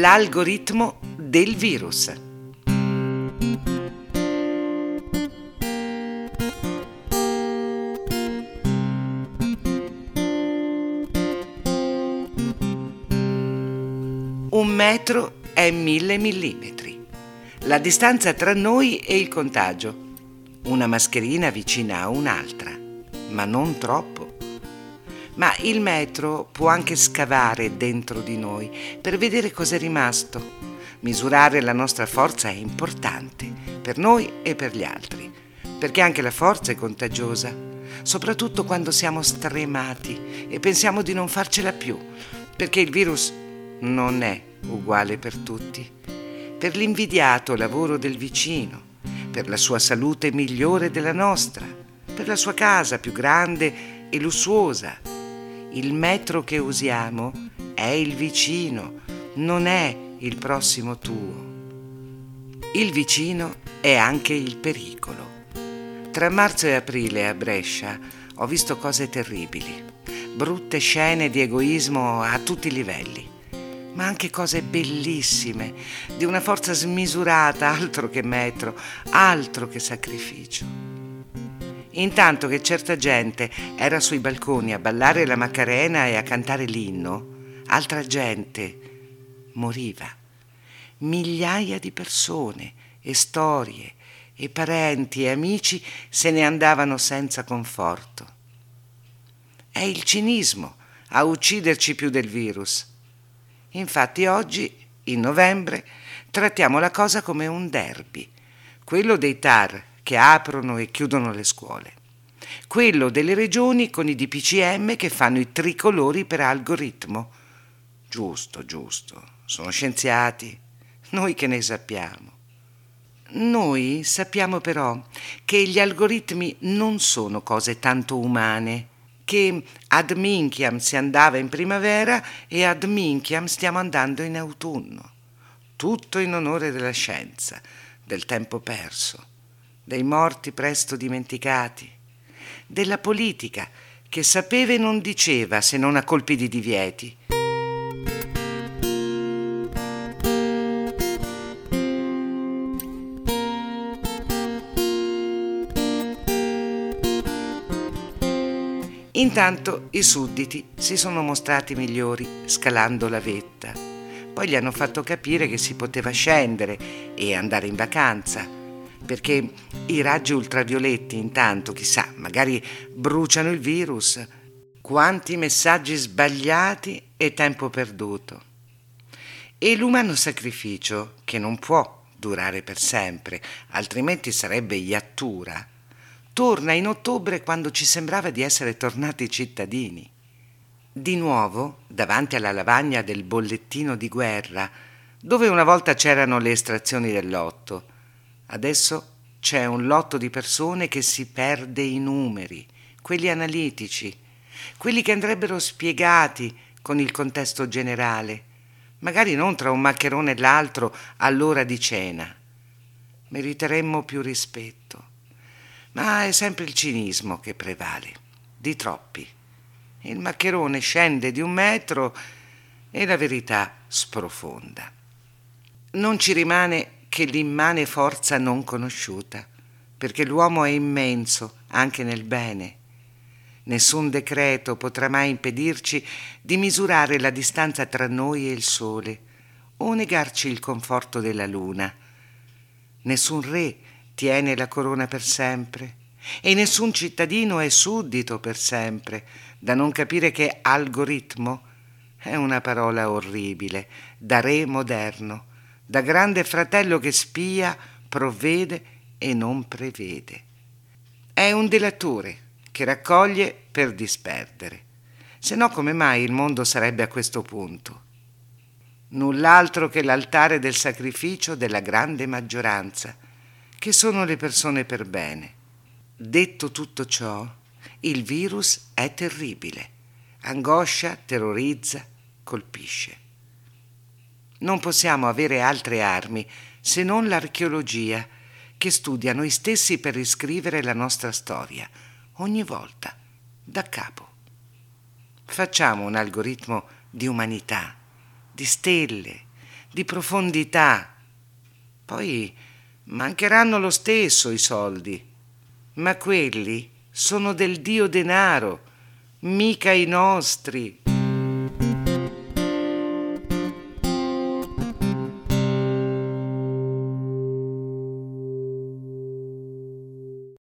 L'algoritmo del virus. Un metro è mille millimetri. La distanza tra noi e il contagio. Una mascherina vicina a un'altra, ma non troppo. Ma il metro può anche scavare dentro di noi per vedere cos'è rimasto. Misurare la nostra forza è importante per noi e per gli altri, perché anche la forza è contagiosa, soprattutto quando siamo stremati e pensiamo di non farcela più, perché il virus non è uguale per tutti. Per l'invidiato lavoro del vicino, per la sua salute migliore della nostra, per la sua casa più grande e lussuosa. Il metro che usiamo è il vicino, non è il prossimo tuo. Il vicino è anche il pericolo. Tra marzo e aprile a Brescia ho visto cose terribili, brutte scene di egoismo a tutti i livelli ma anche cose bellissime, di una forza smisurata, altro che metro, altro che sacrificio. Intanto che certa gente era sui balconi a ballare la Macarena e a cantare l'inno, altra gente moriva. Migliaia di persone e storie e parenti e amici se ne andavano senza conforto. È il cinismo a ucciderci più del virus Infatti oggi, in novembre, trattiamo la cosa come un derby, quello dei TAR che aprono e chiudono le scuole, quello delle regioni con i DPCM che fanno i tricolori per algoritmo. Giusto, giusto, sono scienziati, noi che ne sappiamo. Noi sappiamo però che gli algoritmi non sono cose tanto umane che ad minchiam si andava in primavera e ad minchiam stiamo andando in autunno. Tutto in onore della scienza, del tempo perso, dei morti presto dimenticati, della politica che sapeva e non diceva se non a colpi di divieti Intanto i sudditi si sono mostrati migliori scalando la vetta. Poi gli hanno fatto capire che si poteva scendere e andare in vacanza, perché i raggi ultravioletti intanto, chissà, magari bruciano il virus. Quanti messaggi sbagliati e tempo perduto. E l'umano sacrificio, che non può durare per sempre, altrimenti sarebbe iattura, torna in ottobre quando ci sembrava di essere tornati cittadini. Di nuovo, davanti alla lavagna del bollettino di guerra, dove una volta c'erano le estrazioni del lotto, adesso c'è un lotto di persone che si perde i numeri, quelli analitici, quelli che andrebbero spiegati con il contesto generale, magari non tra un maccherone e l'altro all'ora di cena. Meriteremmo più rispetto ma è sempre il cinismo che prevale, di troppi. Il maccherone scende di un metro e la verità sprofonda. Non ci rimane che l'immane forza non conosciuta, perché l'uomo è immenso anche nel bene. Nessun decreto potrà mai impedirci di misurare la distanza tra noi e il sole o negarci il conforto della luna. Nessun re tiene la corona per sempre e nessun cittadino è suddito per sempre, da non capire che algoritmo è una parola orribile, da re moderno, da grande fratello che spia, provvede e non prevede. È un delatore che raccoglie per disperdere. Se no come mai il mondo sarebbe a questo punto? Null'altro che l'altare del sacrificio della grande maggioranza, che sono le persone per bene. Detto tutto ciò, il virus è terribile, angoscia, terrorizza, colpisce. Non possiamo avere altre armi se non l'archeologia, che studia noi stessi per riscrivere la nostra storia, ogni volta, da capo. Facciamo un algoritmo di umanità, di stelle, di profondità. Poi mancheranno lo stesso i soldi, ma quelli sono del dio denaro, mica i nostri.